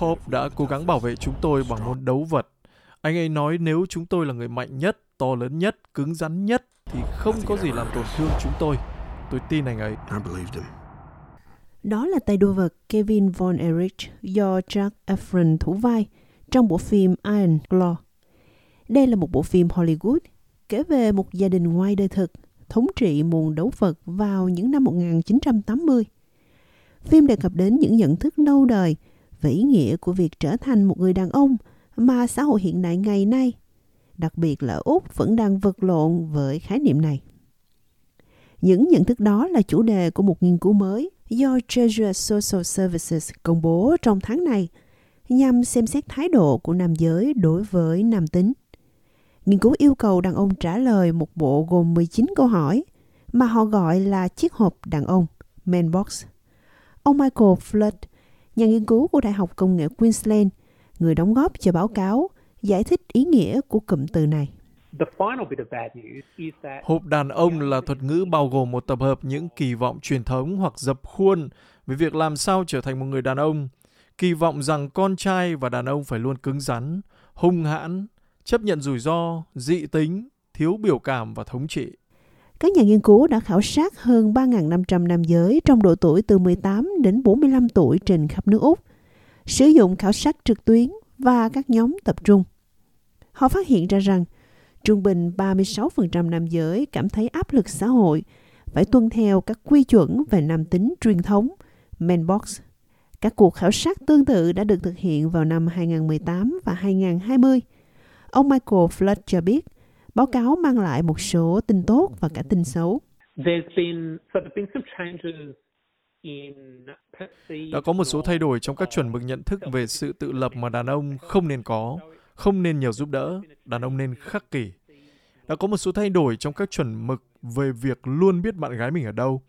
Pope đã cố gắng bảo vệ chúng tôi bằng môn đấu vật. Anh ấy nói nếu chúng tôi là người mạnh nhất, to lớn nhất, cứng rắn nhất thì không có gì làm tổn thương chúng tôi. Tôi tin anh ấy. Đó là tay đua vật Kevin Von Erich do Jack Efron thủ vai trong bộ phim Iron Claw. Đây là một bộ phim Hollywood kể về một gia đình ngoài đời thực thống trị môn đấu vật vào những năm 1980. Phim đề cập đến những nhận thức lâu đời về ý nghĩa của việc trở thành một người đàn ông mà xã hội hiện đại ngày nay, đặc biệt là Úc vẫn đang vật lộn với khái niệm này. Những nhận thức đó là chủ đề của một nghiên cứu mới do Treasure Social Services công bố trong tháng này nhằm xem xét thái độ của nam giới đối với nam tính. Nghiên cứu yêu cầu đàn ông trả lời một bộ gồm 19 câu hỏi mà họ gọi là chiếc hộp đàn ông, man box. Ông Michael Flood, nhà nghiên cứu của Đại học Công nghệ Queensland, người đóng góp cho báo cáo, giải thích ý nghĩa của cụm từ này. Hộp đàn ông là thuật ngữ bao gồm một tập hợp những kỳ vọng truyền thống hoặc dập khuôn về việc làm sao trở thành một người đàn ông. Kỳ vọng rằng con trai và đàn ông phải luôn cứng rắn, hung hãn, chấp nhận rủi ro, dị tính, thiếu biểu cảm và thống trị. Các nhà nghiên cứu đã khảo sát hơn 3.500 nam giới trong độ tuổi từ 18 đến 45 tuổi trên khắp nước Úc, sử dụng khảo sát trực tuyến và các nhóm tập trung. Họ phát hiện ra rằng trung bình 36% nam giới cảm thấy áp lực xã hội phải tuân theo các quy chuẩn về nam tính truyền thống, Manbox. Các cuộc khảo sát tương tự đã được thực hiện vào năm 2018 và 2020. Ông Michael Flood cho biết, báo cáo mang lại một số tin tốt và cả tin xấu. Đã có một số thay đổi trong các chuẩn mực nhận thức về sự tự lập mà đàn ông không nên có, không nên nhờ giúp đỡ, đàn ông nên khắc kỷ. Đã có một số thay đổi trong các chuẩn mực về việc luôn biết bạn gái mình ở đâu.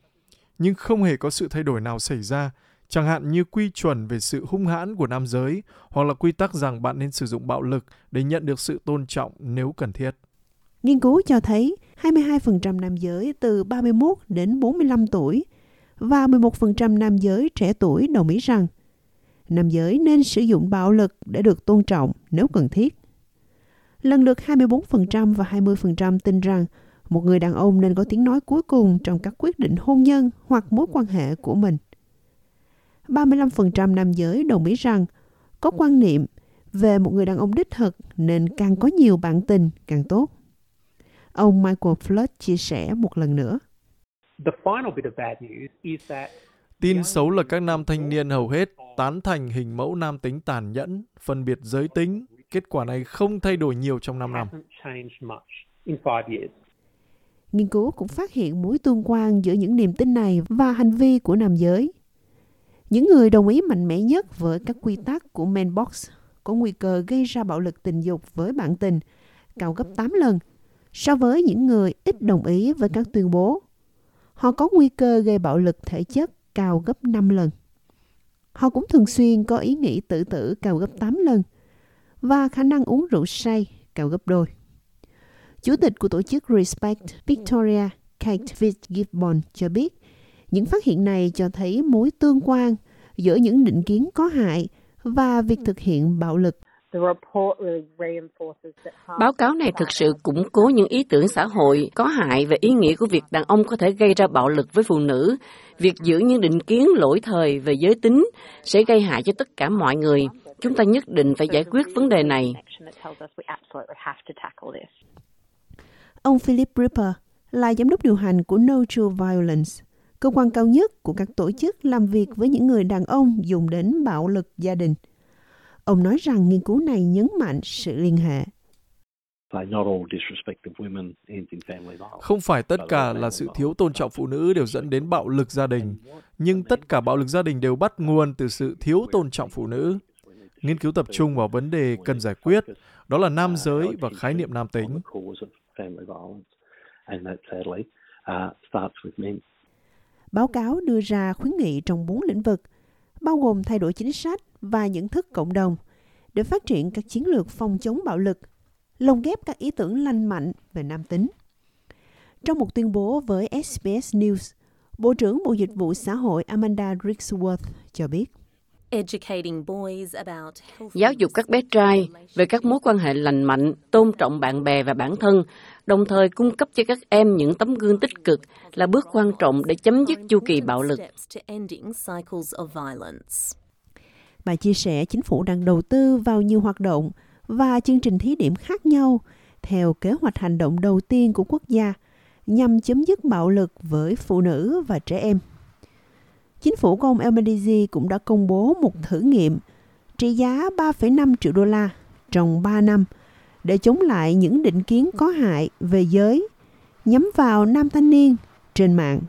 Nhưng không hề có sự thay đổi nào xảy ra, chẳng hạn như quy chuẩn về sự hung hãn của nam giới hoặc là quy tắc rằng bạn nên sử dụng bạo lực để nhận được sự tôn trọng nếu cần thiết. Nghiên cứu cho thấy 22% nam giới từ 31 đến 45 tuổi và 11% nam giới trẻ tuổi đồng ý rằng nam giới nên sử dụng bạo lực để được tôn trọng nếu cần thiết. Lần lượt 24% và 20% tin rằng một người đàn ông nên có tiếng nói cuối cùng trong các quyết định hôn nhân hoặc mối quan hệ của mình. 35% nam giới đồng ý rằng có quan niệm về một người đàn ông đích thực nên càng có nhiều bạn tình càng tốt. Ông Michael Flood chia sẻ một lần nữa. Tin xấu là các nam thanh niên hầu hết tán thành hình mẫu nam tính tàn nhẫn, phân biệt giới tính. Kết quả này không thay đổi nhiều trong 5 năm. Nghiên cứu cũng phát hiện mối tương quan giữa những niềm tin này và hành vi của nam giới. Những người đồng ý mạnh mẽ nhất với các quy tắc của Man Box có nguy cơ gây ra bạo lực tình dục với bạn tình cao gấp 8 lần so với những người ít đồng ý với các tuyên bố. Họ có nguy cơ gây bạo lực thể chất cao gấp 5 lần. Họ cũng thường xuyên có ý nghĩ tự tử cao gấp 8 lần và khả năng uống rượu say cao gấp đôi. Chủ tịch của tổ chức Respect Victoria, Kate Fitzgibbon cho biết, những phát hiện này cho thấy mối tương quan giữa những định kiến có hại và việc thực hiện bạo lực. Báo cáo này thực sự củng cố những ý tưởng xã hội có hại về ý nghĩa của việc đàn ông có thể gây ra bạo lực với phụ nữ. Việc giữ những định kiến lỗi thời về giới tính sẽ gây hại cho tất cả mọi người. Chúng ta nhất định phải giải quyết vấn đề này. Ông Philip Ripper là giám đốc điều hành của No True Violence, cơ quan cao nhất của các tổ chức làm việc với những người đàn ông dùng đến bạo lực gia đình. Ông nói rằng nghiên cứu này nhấn mạnh sự liên hệ. Không phải tất cả là sự thiếu tôn trọng phụ nữ đều dẫn đến bạo lực gia đình, nhưng tất cả bạo lực gia đình đều bắt nguồn từ sự thiếu tôn trọng phụ nữ. Nghiên cứu tập trung vào vấn đề cần giải quyết, đó là nam giới và khái niệm nam tính. Báo cáo đưa ra khuyến nghị trong bốn lĩnh vực, bao gồm thay đổi chính sách và nhận thức cộng đồng để phát triển các chiến lược phòng chống bạo lực, lồng ghép các ý tưởng lành mạnh về nam tính. Trong một tuyên bố với SBS News, Bộ trưởng Bộ Dịch vụ Xã hội Amanda Ricksworth cho biết. Giáo dục các bé trai về các mối quan hệ lành mạnh, tôn trọng bạn bè và bản thân, đồng thời cung cấp cho các em những tấm gương tích cực là bước quan trọng để chấm dứt chu kỳ bạo lực. Bà chia sẻ chính phủ đang đầu tư vào nhiều hoạt động và chương trình thí điểm khác nhau theo kế hoạch hành động đầu tiên của quốc gia nhằm chấm dứt bạo lực với phụ nữ và trẻ em. Chính phủ của ông Albanese cũng đã công bố một thử nghiệm trị giá 3,5 triệu đô la trong 3 năm để chống lại những định kiến có hại về giới nhắm vào nam thanh niên trên mạng.